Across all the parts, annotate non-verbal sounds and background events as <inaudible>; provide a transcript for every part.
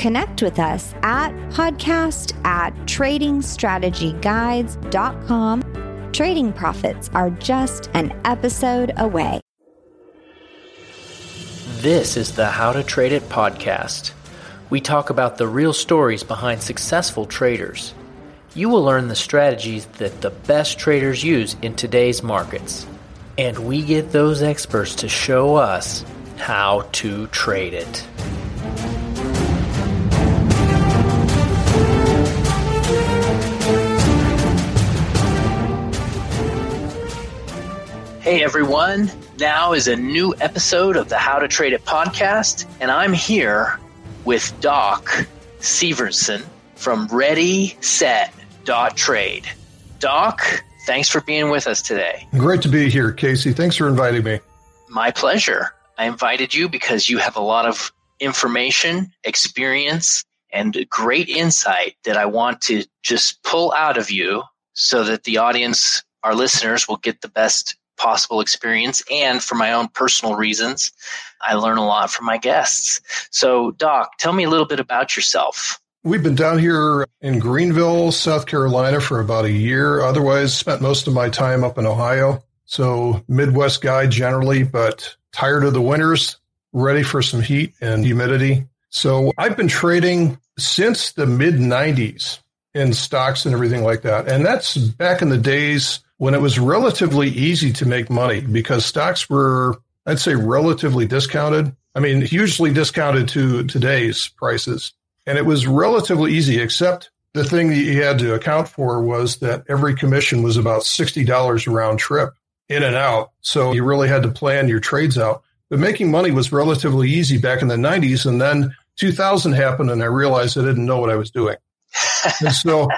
Connect with us at podcast at tradingstrategyguides.com. Trading profits are just an episode away. This is the How to Trade It podcast. We talk about the real stories behind successful traders. You will learn the strategies that the best traders use in today's markets. And we get those experts to show us how to trade it. Hey everyone, now is a new episode of the How to Trade It podcast, and I'm here with Doc Severson from Ready Set Trade. Doc, thanks for being with us today. Great to be here, Casey. Thanks for inviting me. My pleasure. I invited you because you have a lot of information, experience, and great insight that I want to just pull out of you so that the audience, our listeners, will get the best possible experience and for my own personal reasons. I learn a lot from my guests. So, Doc, tell me a little bit about yourself. We've been down here in Greenville, South Carolina for about a year. Otherwise, spent most of my time up in Ohio. So, Midwest guy generally, but tired of the winters, ready for some heat and humidity. So, I've been trading since the mid 90s in stocks and everything like that. And that's back in the days when it was relatively easy to make money because stocks were, I'd say, relatively discounted. I mean, hugely discounted to today's prices. And it was relatively easy, except the thing that you had to account for was that every commission was about $60 round trip in and out. So you really had to plan your trades out. But making money was relatively easy back in the 90s. And then 2000 happened, and I realized I didn't know what I was doing. and so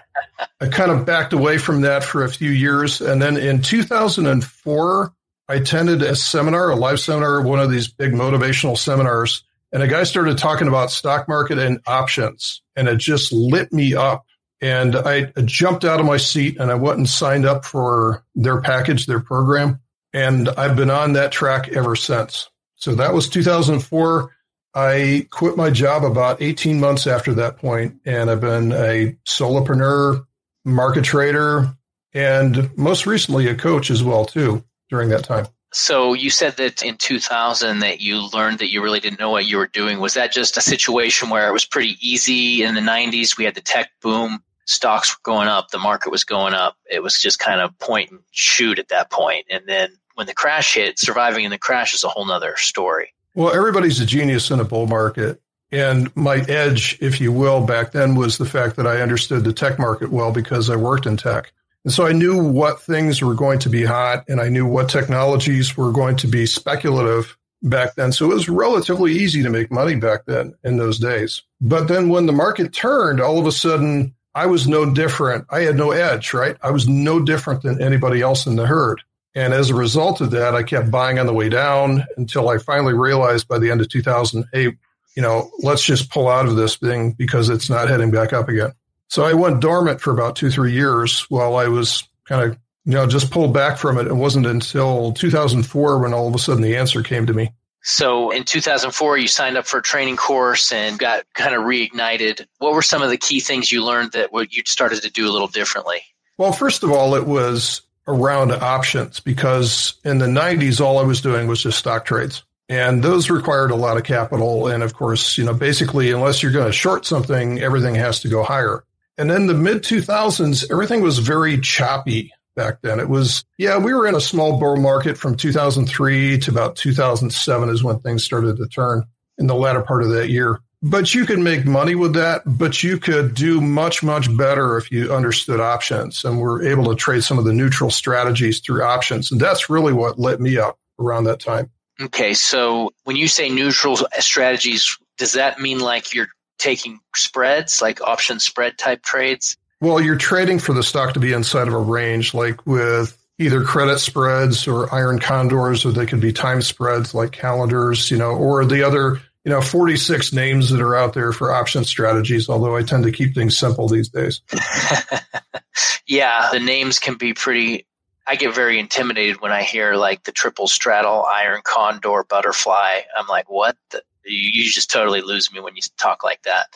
I kind of backed away from that for a few years. And then in 2004, I attended a seminar, a live seminar, one of these big motivational seminars. And a guy started talking about stock market and options, and it just lit me up. And I jumped out of my seat and I went and signed up for their package, their program. And I've been on that track ever since. So that was 2004. I quit my job about 18 months after that point, and I've been a solopreneur, market trader, and most recently a coach as well too during that time. So you said that in 2000 that you learned that you really didn't know what you were doing. Was that just a situation where it was pretty easy in the 90s? We had the tech boom, stocks were going up, the market was going up. It was just kind of point and shoot at that point. And then when the crash hit, surviving in the crash is a whole nother story. Well, everybody's a genius in a bull market. And my edge, if you will, back then was the fact that I understood the tech market well because I worked in tech. And so I knew what things were going to be hot and I knew what technologies were going to be speculative back then. So it was relatively easy to make money back then in those days. But then when the market turned, all of a sudden I was no different. I had no edge, right? I was no different than anybody else in the herd. And as a result of that, I kept buying on the way down until I finally realized by the end of 2008, you know, let's just pull out of this thing because it's not heading back up again. So I went dormant for about two, three years while I was kind of, you know, just pulled back from it. It wasn't until 2004 when all of a sudden the answer came to me. So in 2004, you signed up for a training course and got kind of reignited. What were some of the key things you learned that what you started to do a little differently? Well, first of all, it was around options because in the 90s, all I was doing was just stock trades. And those required a lot of capital. And of course, you know, basically, unless you're going to short something, everything has to go higher. And then the mid 2000s, everything was very choppy back then. It was, yeah, we were in a small bull market from 2003 to about 2007 is when things started to turn in the latter part of that year. But you could make money with that, but you could do much, much better if you understood options and were able to trade some of the neutral strategies through options. And that's really what lit me up around that time. Okay. So when you say neutral strategies, does that mean like you're taking spreads, like option spread type trades? Well, you're trading for the stock to be inside of a range, like with either credit spreads or iron condors, or they could be time spreads like calendars, you know, or the other, you know, 46 names that are out there for option strategies, although I tend to keep things simple these days. <laughs> yeah, the names can be pretty. I get very intimidated when I hear like the triple straddle, iron condor, butterfly. I'm like, what? The? You, you just totally lose me when you talk like that.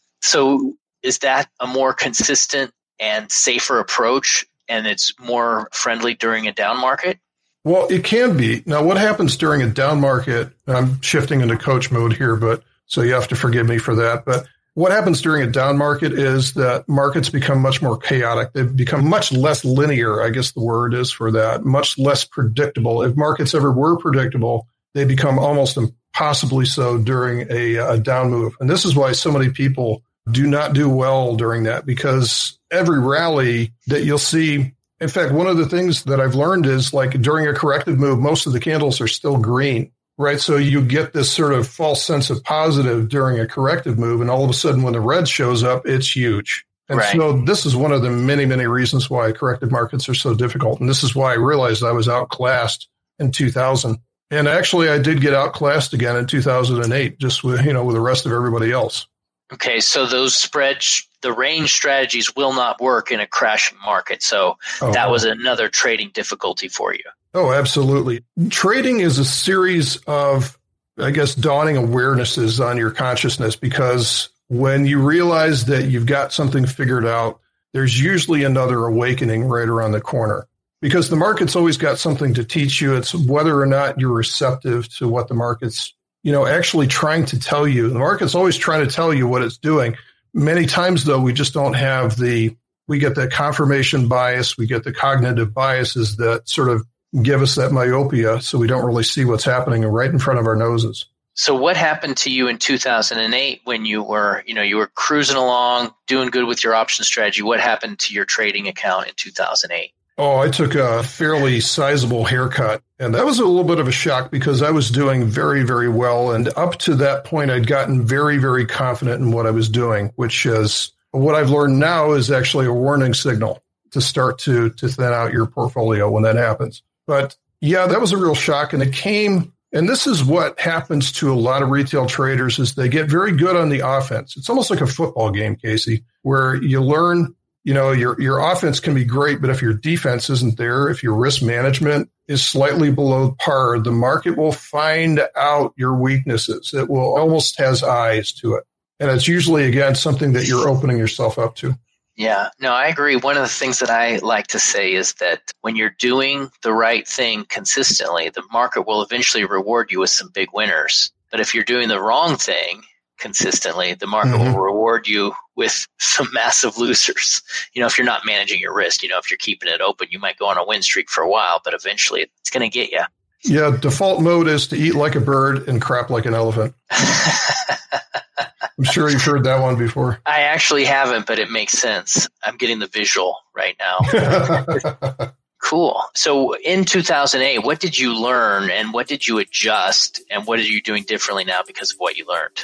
<laughs> so is that a more consistent and safer approach and it's more friendly during a down market? Well, it can be. Now, what happens during a down market? I'm shifting into coach mode here, but so you have to forgive me for that. But what happens during a down market is that markets become much more chaotic. They've become much less linear, I guess the word is for that, much less predictable. If markets ever were predictable, they become almost impossibly so during a, a down move. And this is why so many people do not do well during that because every rally that you'll see in fact one of the things that i've learned is like during a corrective move most of the candles are still green right? So you get this sort of false sense of positive during a corrective move and all of a sudden when the red shows up it's huge. And right. so this is one of the many many reasons why corrective markets are so difficult and this is why i realized i was outclassed in 2000 and actually i did get outclassed again in 2008 just with you know with the rest of everybody else. Okay, so those spread, the range strategies will not work in a crashing market. So oh, that was another trading difficulty for you. Oh, absolutely. Trading is a series of, I guess, dawning awarenesses on your consciousness because when you realize that you've got something figured out, there's usually another awakening right around the corner because the market's always got something to teach you. It's whether or not you're receptive to what the market's you know, actually trying to tell you. The market's always trying to tell you what it's doing. Many times, though, we just don't have the, we get the confirmation bias, we get the cognitive biases that sort of give us that myopia. So we don't really see what's happening right in front of our noses. So what happened to you in 2008 when you were, you know, you were cruising along, doing good with your option strategy? What happened to your trading account in 2008? Oh, I took a fairly sizable haircut. And that was a little bit of a shock because I was doing very, very well. And up to that point, I'd gotten very, very confident in what I was doing, which is what I've learned now is actually a warning signal to start to, to thin out your portfolio when that happens. But yeah, that was a real shock. And it came, and this is what happens to a lot of retail traders is they get very good on the offense. It's almost like a football game, Casey, where you learn you know, your, your offense can be great, but if your defense isn't there, if your risk management is slightly below par, the market will find out your weaknesses. It will almost has eyes to it. And it's usually, again, something that you're opening yourself up to. Yeah, no, I agree. One of the things that I like to say is that when you're doing the right thing consistently, the market will eventually reward you with some big winners. But if you're doing the wrong thing consistently, the market mm-hmm. will reward you with some massive losers. You know, if you're not managing your risk, you know, if you're keeping it open, you might go on a win streak for a while, but eventually it's going to get you. Yeah, default mode is to eat like a bird and crap like an elephant. <laughs> I'm sure you've heard that one before. I actually haven't, but it makes sense. I'm getting the visual right now. <laughs> cool. So in 2008, what did you learn and what did you adjust and what are you doing differently now because of what you learned?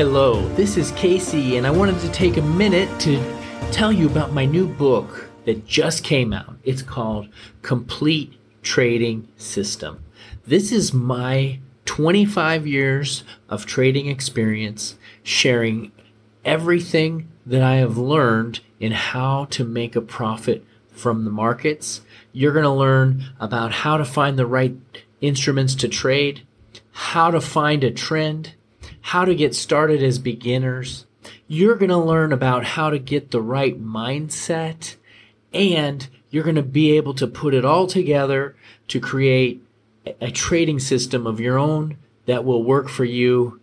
Hello, this is Casey, and I wanted to take a minute to tell you about my new book that just came out. It's called Complete Trading System. This is my 25 years of trading experience, sharing everything that I have learned in how to make a profit from the markets. You're going to learn about how to find the right instruments to trade, how to find a trend how to get started as beginners. You're going to learn about how to get the right mindset and you're going to be able to put it all together to create a trading system of your own that will work for you.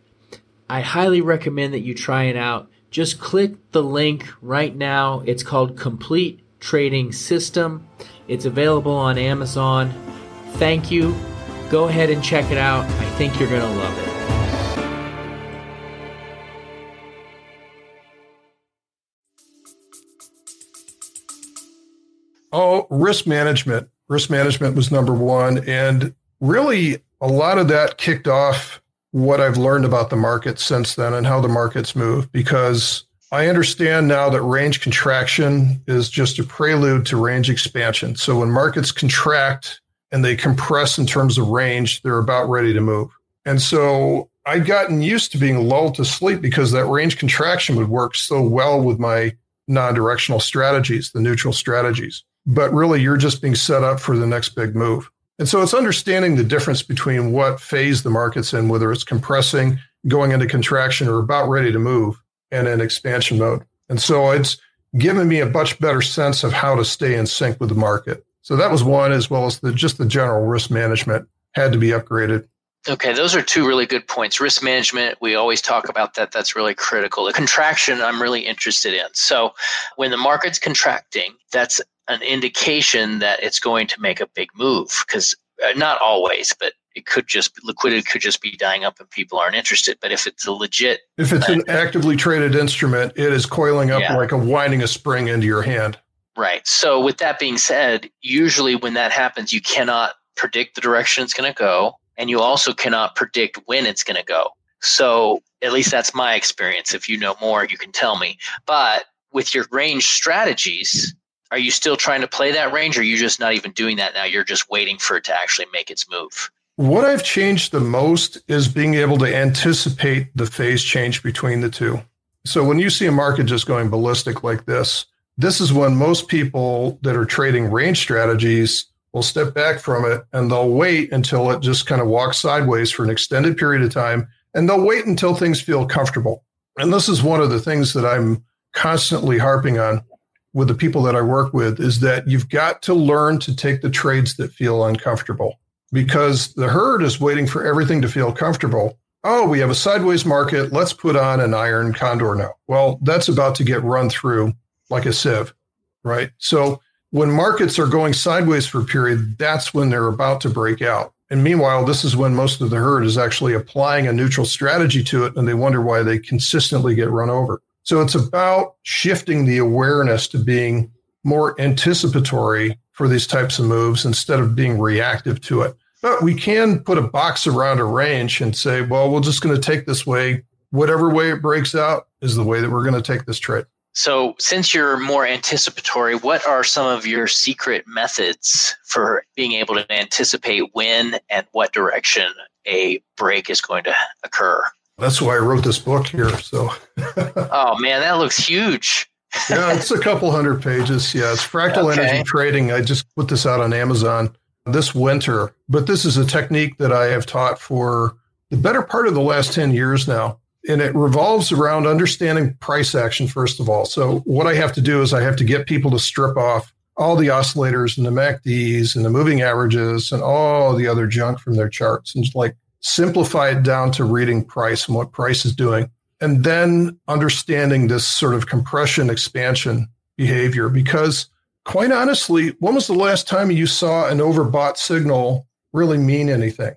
I highly recommend that you try it out. Just click the link right now. It's called Complete Trading System. It's available on Amazon. Thank you. Go ahead and check it out. I think you're going to love it. Oh, risk management. Risk management was number one. And really, a lot of that kicked off what I've learned about the market since then and how the markets move because I understand now that range contraction is just a prelude to range expansion. So when markets contract and they compress in terms of range, they're about ready to move. And so I'd gotten used to being lulled to sleep because that range contraction would work so well with my non directional strategies, the neutral strategies. But really, you're just being set up for the next big move. And so it's understanding the difference between what phase the market's in, whether it's compressing, going into contraction, or about ready to move and in expansion mode. And so it's given me a much better sense of how to stay in sync with the market. So that was one, as well as the, just the general risk management had to be upgraded. Okay, those are two really good points. Risk management, we always talk about that. That's really critical. The contraction, I'm really interested in. So, when the market's contracting, that's an indication that it's going to make a big move because uh, not always, but it could just liquidity could just be dying up and people aren't interested. But if it's a legit, if it's an actively traded instrument, it is coiling up yeah. like a winding a spring into your hand. Right. So, with that being said, usually when that happens, you cannot predict the direction it's going to go and you also cannot predict when it's going to go. So, at least that's my experience. If you know more, you can tell me. But with your range strategies, are you still trying to play that range or are you just not even doing that now? You're just waiting for it to actually make its move. What I've changed the most is being able to anticipate the phase change between the two. So when you see a market just going ballistic like this, this is when most people that are trading range strategies will step back from it and they'll wait until it just kind of walks sideways for an extended period of time. And they'll wait until things feel comfortable. And this is one of the things that I'm constantly harping on with the people that I work with is that you've got to learn to take the trades that feel uncomfortable because the herd is waiting for everything to feel comfortable. Oh, we have a sideways market. Let's put on an iron condor now. Well, that's about to get run through like a sieve, right? So when markets are going sideways for a period, that's when they're about to break out. And meanwhile, this is when most of the herd is actually applying a neutral strategy to it, and they wonder why they consistently get run over. So it's about shifting the awareness to being more anticipatory for these types of moves instead of being reactive to it. But we can put a box around a range and say, well, we're just going to take this way. Whatever way it breaks out is the way that we're going to take this trade. So, since you're more anticipatory, what are some of your secret methods for being able to anticipate when and what direction a break is going to occur? That's why I wrote this book here. So, oh man, that looks huge. yeah, it's a couple hundred pages. Yeah, it's fractal okay. energy trading. I just put this out on Amazon this winter, but this is a technique that I have taught for the better part of the last 10 years now and it revolves around understanding price action first of all. So what I have to do is I have to get people to strip off all the oscillators and the MACDs and the moving averages and all the other junk from their charts and just like simplify it down to reading price and what price is doing. And then understanding this sort of compression expansion behavior. Because quite honestly, when was the last time you saw an overbought signal really mean anything?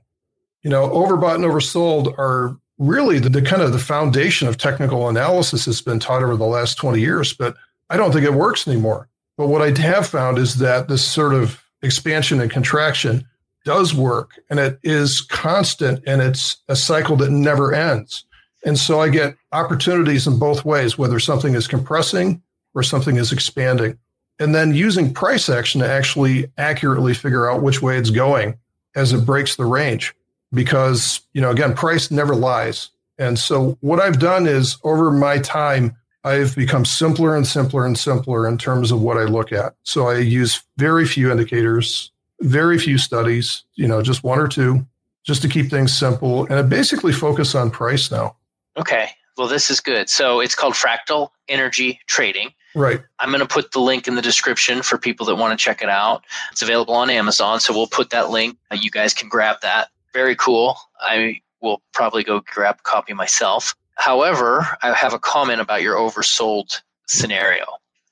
You know, overbought and oversold are really the, the, kind of the foundation of technical analysis that's been taught over the last 20 years, but I don't think it works anymore. But what I have found is that this sort of expansion and contraction does work and it is constant and it's a cycle that never ends. And so I get opportunities in both ways, whether something is compressing or something is expanding. And then using price action to actually accurately figure out which way it's going as it breaks the range because, you know, again, price never lies. And so what I've done is over my time, I've become simpler and simpler and simpler in terms of what I look at. So I use very few indicators, very few studies, you know, just one or two, just to keep things simple. And I basically focus on price now. Okay. Well, this is good. So it's called fractal energy trading. Right. I'm going to put the link in the description for people that want to check it out. It's available on Amazon. So we'll put that link. Uh, you guys can grab that very cool. I will probably go grab a copy myself. However, I have a comment about your oversold scenario.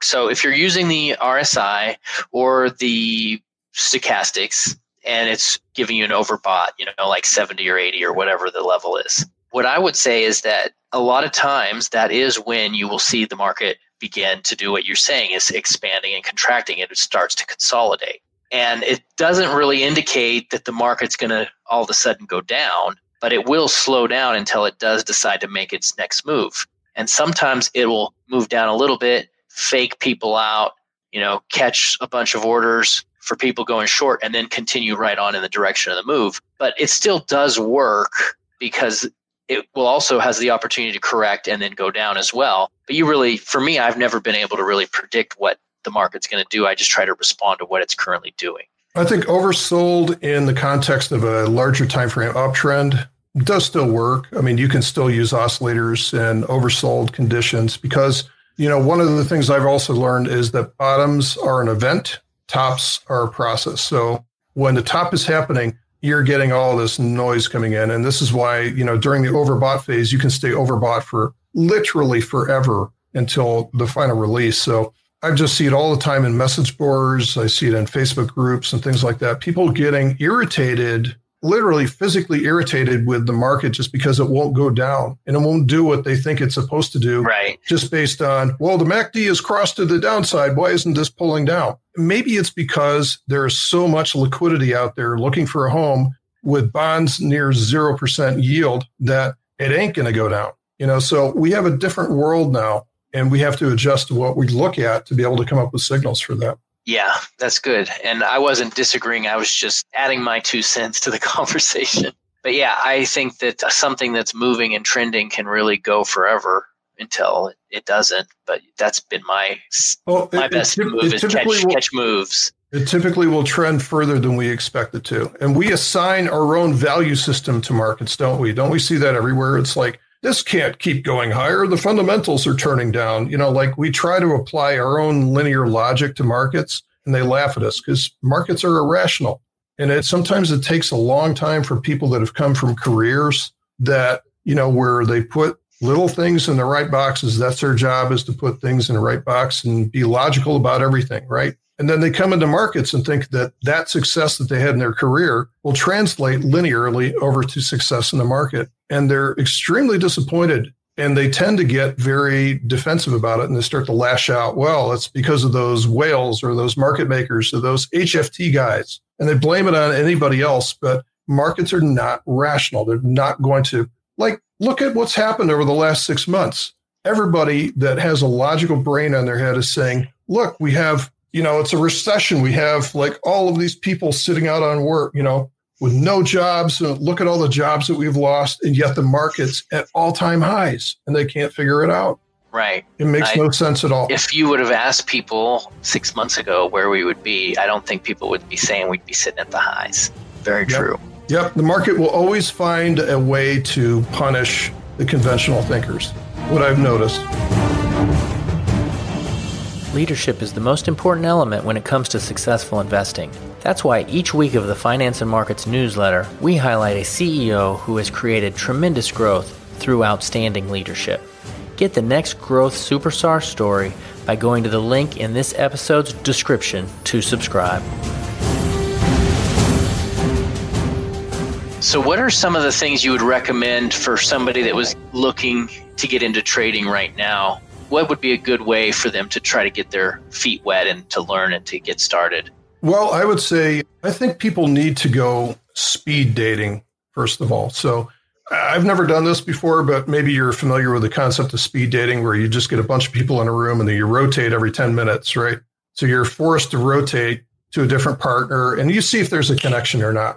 So if you're using the RSI or the stochastics and it's giving you an overbought, you know, like 70 or 80 or whatever the level is, what I would say is that a lot of times that is when you will see the market begin to do what you're saying is expanding and contracting. and It starts to consolidate and it doesn't really indicate that the market's going to all of a sudden go down, but it will slow down until it does decide to make its next move. And sometimes it will move down a little bit, fake people out, you know, catch a bunch of orders for people going short and then continue right on in the direction of the move. But it still does work because it will also has the opportunity to correct and then go down as well. But you really, for me, I've never been able to really predict what the market's going to do. I just try to respond to what it's currently doing. I think oversold in the context of a larger time frame uptrend does still work. I mean, you can still use oscillators in oversold conditions because, you know, one of the things I've also learned is that bottoms are an event, tops are a process. So when the top is happening, you're getting all this noise coming in. And this is why, you know, during the overbought phase, you can stay overbought for literally forever until the final release. So I just see it all the time in message boards. I see it in Facebook groups and things like that. People getting irritated, literally physically irritated with the market just because it won't go down and it won't do what they think it's supposed to do. Right. Just based on, well, the MACD is crossed to the downside. Why isn't this pulling down? Maybe it's because there is so much liquidity out there looking for a home with bonds near 0% yield that it ain't going to go down. You know, so we have a different world now and we have to adjust to what we look at to be able to come up with signals for that. Yeah, that's good. And I wasn't disagreeing. I was just adding my two cents to the <laughs> conversation. But yeah, I think that something that's moving and trending can really go forever until it doesn't. But that's been my well, my it, best it, move is catch, will, catch moves. It typically will trend further than we expect it to. And we assign our own value system to markets, don't we? Don't we see that everywhere? It's like this can't keep going higher. The fundamentals are turning down. You know, like we try to apply our own linear logic to markets and they laugh at us because markets are irrational. And it sometimes it takes a long time for people that have come from careers that, you know, where they put little things in the right boxes. That's their job is to put things in the right box and be logical about everything, right? And then they come into markets and think that that success that they had in their career will translate linearly over to success in the market. And they're extremely disappointed and they tend to get very defensive about it and they start to lash out. Well, it's because of those whales or those market makers or those HFT guys. And they blame it on anybody else, but markets are not rational. They're not going to, like, look at what's happened over the last six months. Everybody that has a logical brain on their head is saying, look, we have you know, it's a recession. We have like all of these people sitting out on work, you know, with no jobs. look at all the jobs that we've lost, and yet the market's at all time highs and they can't figure it out. Right. It makes I, no sense at all. If you would have asked people six months ago where we would be, I don't think people would be saying we'd be sitting at the highs. Very yep. true. Yep. The market will always find a way to punish the conventional thinkers. What I've noticed. Leadership is the most important element when it comes to successful investing. That's why each week of the Finance and Markets newsletter, we highlight a CEO who has created tremendous growth through outstanding leadership. Get the next growth superstar story by going to the link in this episode's description to subscribe. So, what are some of the things you would recommend for somebody that was looking to get into trading right now? What would be a good way for them to try to get their feet wet and to learn and to get started? Well, I would say I think people need to go speed dating, first of all. So I've never done this before, but maybe you're familiar with the concept of speed dating where you just get a bunch of people in a room and then you rotate every 10 minutes, right? So you're forced to rotate to a different partner and you see if there's a connection or not.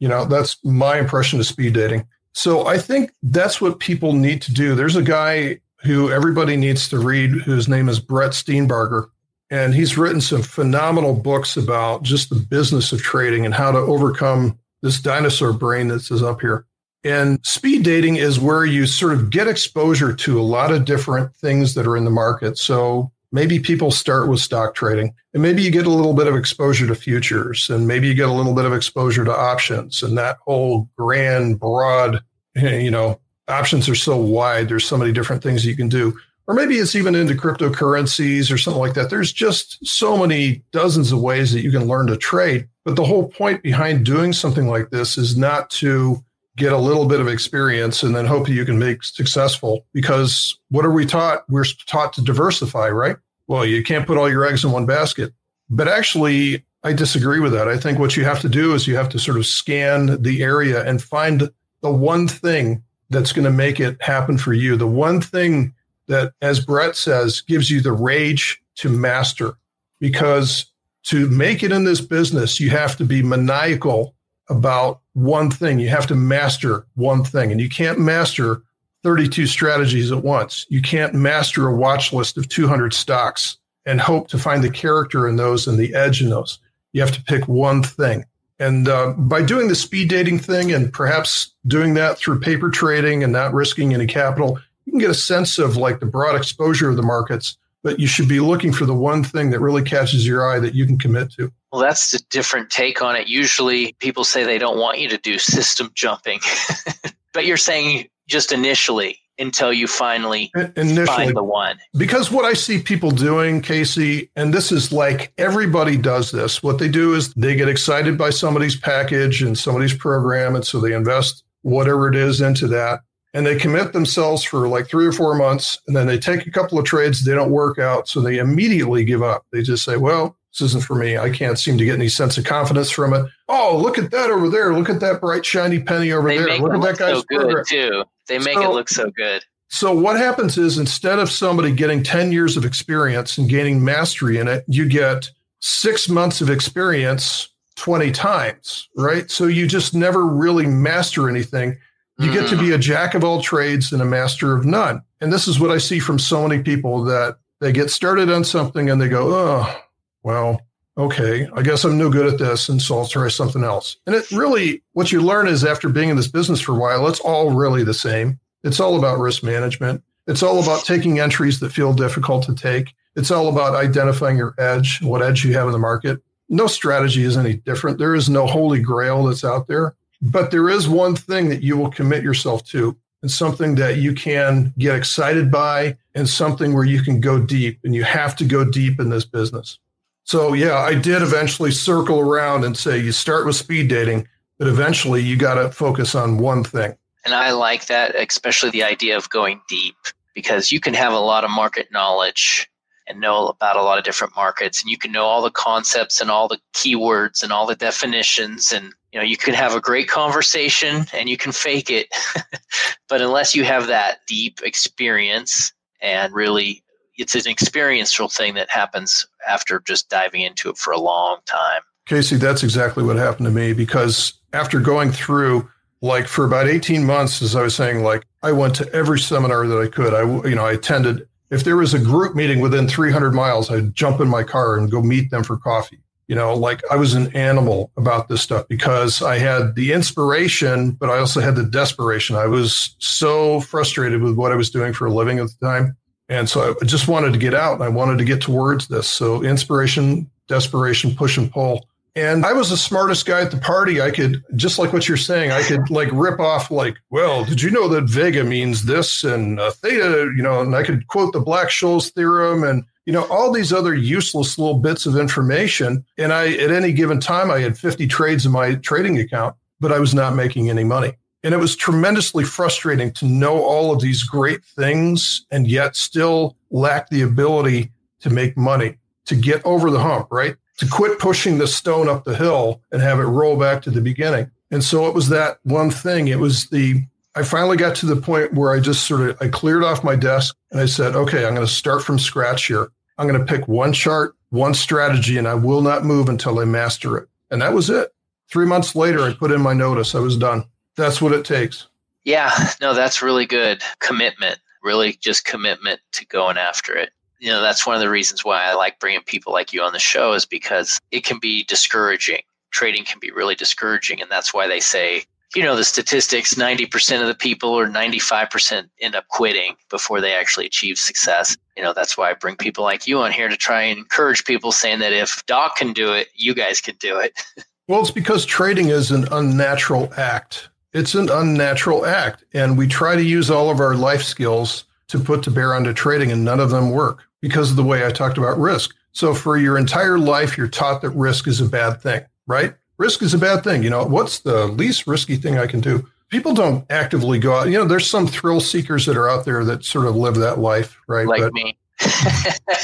You know, that's my impression of speed dating. So I think that's what people need to do. There's a guy who everybody needs to read, whose name is Brett Steenbarger. And he's written some phenomenal books about just the business of trading and how to overcome this dinosaur brain that is up here. And speed dating is where you sort of get exposure to a lot of different things that are in the market. So maybe people start with stock trading and maybe you get a little bit of exposure to futures and maybe you get a little bit of exposure to options and that whole grand, broad, <laughs> you know, options are so wide. There's so many different things you can do. Or maybe it's even into cryptocurrencies or something like that. There's just so many dozens of ways that you can learn to trade. But the whole point behind doing something like this is not to get a little bit of experience and then hope you can make successful. Because what are we taught? We're taught to diversify, right? Well, you can't put all your eggs in one basket. But actually, I disagree with that. I think what you have to do is you have to sort of scan the area and find the one thing that's going to make it happen for you. The one thing that, as Brett says, gives you the rage to master. Because to make it in this business, you have to be maniacal about one thing. You have to master one thing, and you can't master 32 strategies at once. You can't master a watch list of 200 stocks and hope to find the character in those and the edge in those. You have to pick one thing. And uh, by doing the speed dating thing and perhaps doing that through paper trading and not risking any capital, you can get a sense of like the broad exposure of the markets. But you should be looking for the one thing that really catches your eye that you can commit to. Well, that's a different take on it. Usually people say they don't want you to do system jumping, <laughs> but you're saying just initially until you finally Initially, find the one. Because what I see people doing, Casey, and this is like everybody does this. What they do is they get excited by somebody's package and somebody's program, and so they invest whatever it is into that. And they commit themselves for like three or four months, and then they take a couple of trades, they don't work out. So they immediately give up. They just say, well, this isn't for me. I can't seem to get any sense of confidence from it. Oh, look at that over there. Look at that bright, shiny penny over they there. Look at that guy's so good program. too. They make so, it look so good. So what happens is instead of somebody getting 10 years of experience and gaining mastery in it, you get six months of experience 20 times, right? So you just never really master anything. You mm. get to be mm. a jack of all trades and a master of none. And this is what I see from so many people that they get started on something and they go, oh, well, okay, I guess I'm no good at this. And so I'll try something else. And it really, what you learn is after being in this business for a while, it's all really the same. It's all about risk management. It's all about taking entries that feel difficult to take. It's all about identifying your edge, what edge you have in the market. No strategy is any different. There is no holy grail that's out there, but there is one thing that you will commit yourself to and something that you can get excited by and something where you can go deep and you have to go deep in this business. So yeah, I did eventually circle around and say you start with speed dating, but eventually you got to focus on one thing. And I like that, especially the idea of going deep because you can have a lot of market knowledge and know about a lot of different markets and you can know all the concepts and all the keywords and all the definitions and you know you can have a great conversation and you can fake it <laughs> but unless you have that deep experience and really it's an experiential thing that happens after just diving into it for a long time. Casey, that's exactly what happened to me because after going through like for about 18 months as I was saying like I went to every seminar that I could. I you know, I attended if there was a group meeting within 300 miles, I'd jump in my car and go meet them for coffee. You know, like I was an animal about this stuff because I had the inspiration, but I also had the desperation. I was so frustrated with what I was doing for a living at the time and so I just wanted to get out and I wanted to get towards this. So inspiration, desperation, push and pull. And I was the smartest guy at the party. I could, just like what you're saying, I could like rip off, like, well, did you know that Vega means this and uh, theta, you know, and I could quote the Black Scholes theorem and, you know, all these other useless little bits of information. And I, at any given time, I had 50 trades in my trading account, but I was not making any money. And it was tremendously frustrating to know all of these great things and yet still lack the ability to make money, to get over the hump, right? To quit pushing the stone up the hill and have it roll back to the beginning. And so it was that one thing. It was the, I finally got to the point where I just sort of, I cleared off my desk and I said, okay, I'm going to start from scratch here. I'm going to pick one chart, one strategy, and I will not move until I master it. And that was it. Three months later, I put in my notice. I was done that's what it takes. Yeah, <laughs> no, that's really good. Commitment, really just commitment to going after it. You know, that's one of the reasons why I like bringing people like you on the show is because it can be discouraging. Trading can be really discouraging. And that's why they say, you know, the statistics 90% of the people or 95% end up quitting before they actually achieve success. You know, that's why I bring people like you on here to try and encourage people saying that if Doc can do it, you guys can do it. <laughs> well, it's because trading is an unnatural act it's an unnatural act. And we try to use all of our life skills to put to bear onto trading, and none of them work because of the way I talked about risk. So for your entire life, you're taught that risk is a bad thing, right? Risk is a bad thing. You know, what's the least risky thing I can do? People don't actively go out. You know, there's some thrill seekers that are out there that sort of live that life, right? Like but, me. <laughs>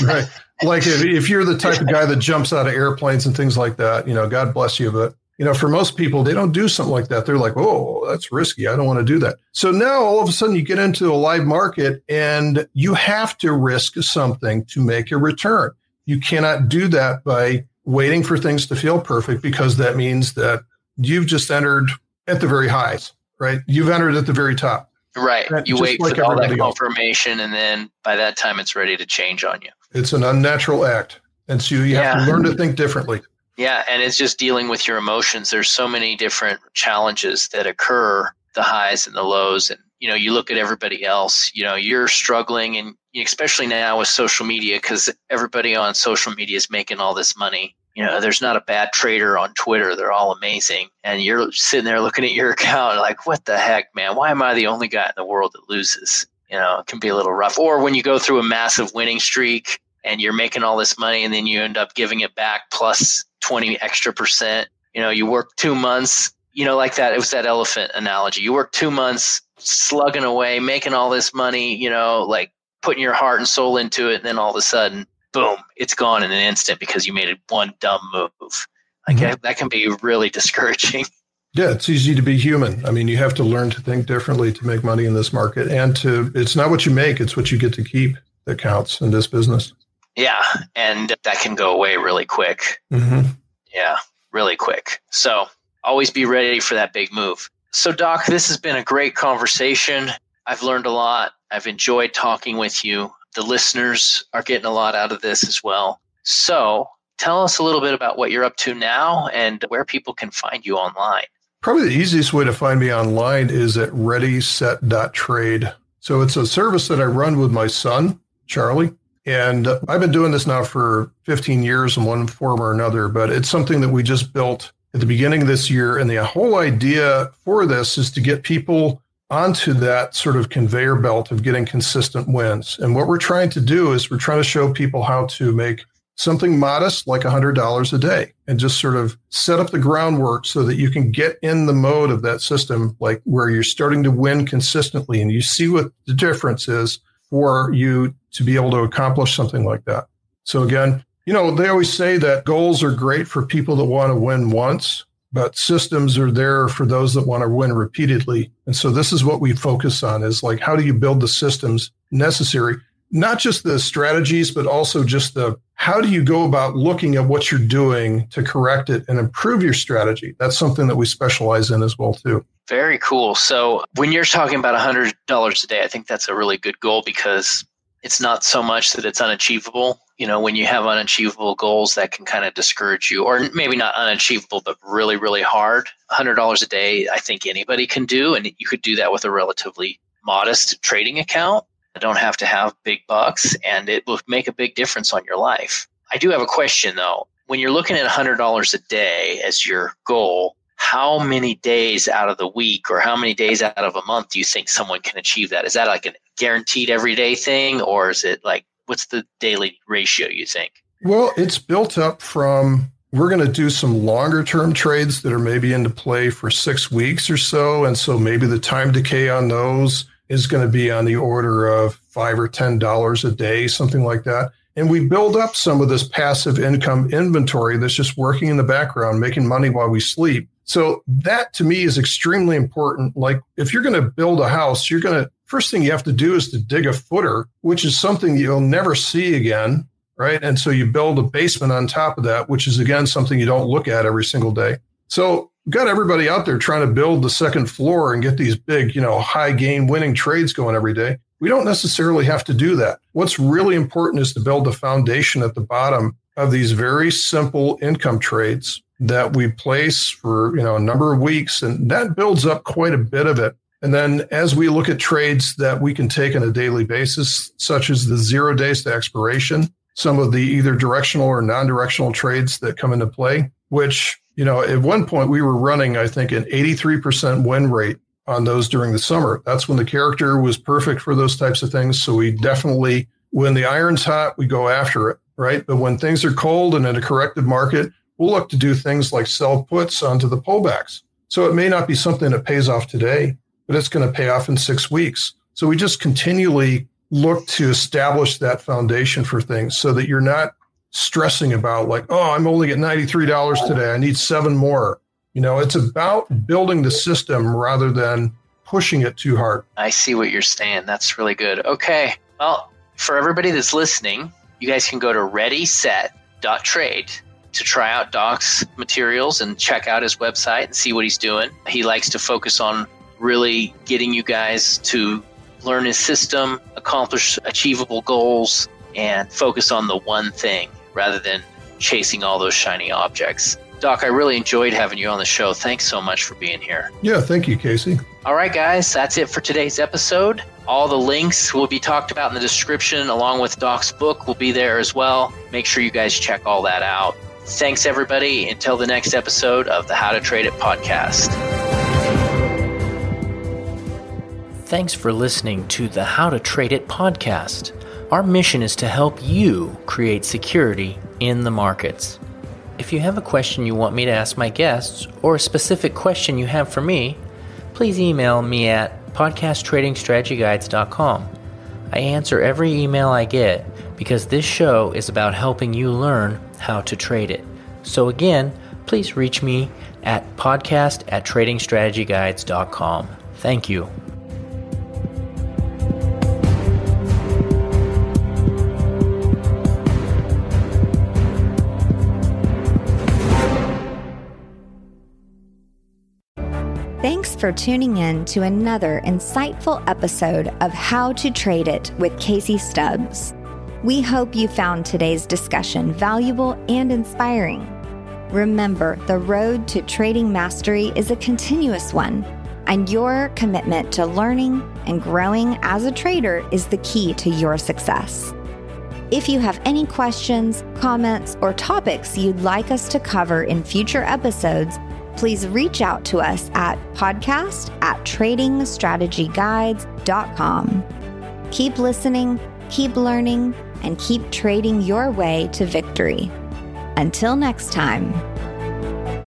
right. like if, if you're the type of guy that jumps out of airplanes and things like that, you know, God bless you. But, you know, for most people, they don't do something like that. They're like, oh, that's risky. I don't want to do that. So now all of a sudden you get into a live market and you have to risk something to make a return. You cannot do that by waiting for things to feel perfect because that means that you've just entered at the very highs, right? You've entered at the very top. Right. You wait like for all that confirmation, else. and then by that time, it's ready to change on you. It's an unnatural act. And so you yeah. have to learn to think differently. Yeah. And it's just dealing with your emotions. There's so many different challenges that occur the highs and the lows. And, you know, you look at everybody else, you know, you're struggling, and especially now with social media, because everybody on social media is making all this money you know, there's not a bad trader on Twitter. They're all amazing. And you're sitting there looking at your <laughs> account like, what the heck, man? Why am I the only guy in the world that loses? You know, it can be a little rough. Or when you go through a massive winning streak and you're making all this money and then you end up giving it back plus 20 extra percent. You know, you work two months, you know, like that. It was that elephant analogy. You work two months slugging away, making all this money, you know, like putting your heart and soul into it. And then all of a sudden, boom, it's gone in an instant because you made one dumb move. Like mm-hmm. that can be really <laughs> discouraging. Yeah, it's easy to be human. I mean, you have to learn to think differently to make money in this market and to it's not what you make, it's what you get to keep that counts in this business. Yeah, and that can go away really quick. Mm-hmm. Yeah, really quick. So, always be ready for that big move. So, Doc, this has been a great conversation. I've learned a lot. I've enjoyed talking with you the listeners are getting a lot out of this as well. So tell us a little bit about what you're up to now and where people can find you online. Probably the easiest way to find me online is at readyset.trade. So it's a service that I run with my son, Charlie. And I've been doing this now for 15 years in one form or another, but it's something that we just built at the beginning of this year. And the whole idea for this is to get people onto that sort of conveyor belt of getting consistent wins. And what we're trying to do is we're trying to show people how to make something modest like $100 a day and just sort of set up the groundwork so that you can get in the mode of that system, like where you're starting to win consistently and you see what the difference is for you to be able to accomplish something like that. So again, you know, they always say that goals are great for people that want to win once, but systems are there for those that want to win repeatedly. And so this is what we focus on is like, how do you build the systems necessary? Not just the strategies, but also just the how do you go about looking at what you're doing to correct it and improve your strategy? That's something that we specialize in as well, too. Very cool. So when you're talking about $100 a day, I think that's a really good goal because it's not so much that it's unachievable you know when you have unachievable goals that can kind of discourage you or maybe not unachievable but really really hard $100 a day i think anybody can do and you could do that with a relatively modest trading account don't have to have big bucks and it will make a big difference on your life i do have a question though when you're looking at $100 a day as your goal how many days out of the week or how many days out of a month do you think someone can achieve that is that like a guaranteed everyday thing or is it like what's the daily ratio you think? Well, it's built up from we're going to do some longer term trades that are maybe into play for six weeks or so. And so maybe the time decay on those is going to be on the order of five or ten dollars a day, something like that. And we build up some of this passive income inventory that's just working in the background, making money while we sleep. So that to me is extremely important. Like if you're going to build a house, you're going to first thing you have to do is to dig a footer, which is something you'll never see again, right? And so you build a basement on top of that, which is again something you don't look at every single day. So got everybody out there trying to build the second floor and get these big, you know, high gain winning trades going every day. We don't necessarily have to do that. What's really important is to build the foundation at the bottom of these very simple income trades that we place for, you know, a number of weeks and that builds up quite a bit of it and then as we look at trades that we can take on a daily basis, such as the zero days to expiration, some of the either directional or non-directional trades that come into play, which, you know, at one point we were running, I think, an 83% win rate on those during the summer. That's when the character was perfect for those types of things. So we definitely, when the iron's hot, we go after it, right? But when things are cold and in a corrective market, we'll look to do things like sell puts onto the pullbacks. So it may not be something that pays off today, but it's going to pay off in six weeks. So we just continually look to establish that foundation for things so that you're not stressing about like, oh, I'm only at $93 today. I need seven more. You know, it's about building the system rather than pushing it too hard. I see what you're saying. That's really good. Okay. Well, for everybody that's listening, you guys can go to readyset.trade to try out Doc's materials and check out his website and see what he's doing. He likes to focus on really getting you guys to learn his system, accomplish achievable goals, and focus on the one thing rather than chasing all those shiny objects. Doc, I really enjoyed having you on the show. Thanks so much for being here. Yeah, thank you, Casey. All right, guys, that's it for today's episode. All the links will be talked about in the description, along with Doc's book will be there as well. Make sure you guys check all that out. Thanks, everybody. Until the next episode of the How to Trade It podcast. Thanks for listening to the How to Trade It podcast. Our mission is to help you create security in the markets. If you have a question you want me to ask my guests, or a specific question you have for me, please email me at podcasttradingstrategyguides.com. I answer every email I get because this show is about helping you learn how to trade it. So again, please reach me at podcast at tradingstrategyguides.com. Thank you. For tuning in to another insightful episode of How to Trade It with Casey Stubbs. We hope you found today's discussion valuable and inspiring. Remember, the road to trading mastery is a continuous one, and your commitment to learning and growing as a trader is the key to your success. If you have any questions, comments, or topics you'd like us to cover in future episodes, please reach out to us at podcast at tradingstrategyguides.com. Keep listening, keep learning, and keep trading your way to victory. Until next time.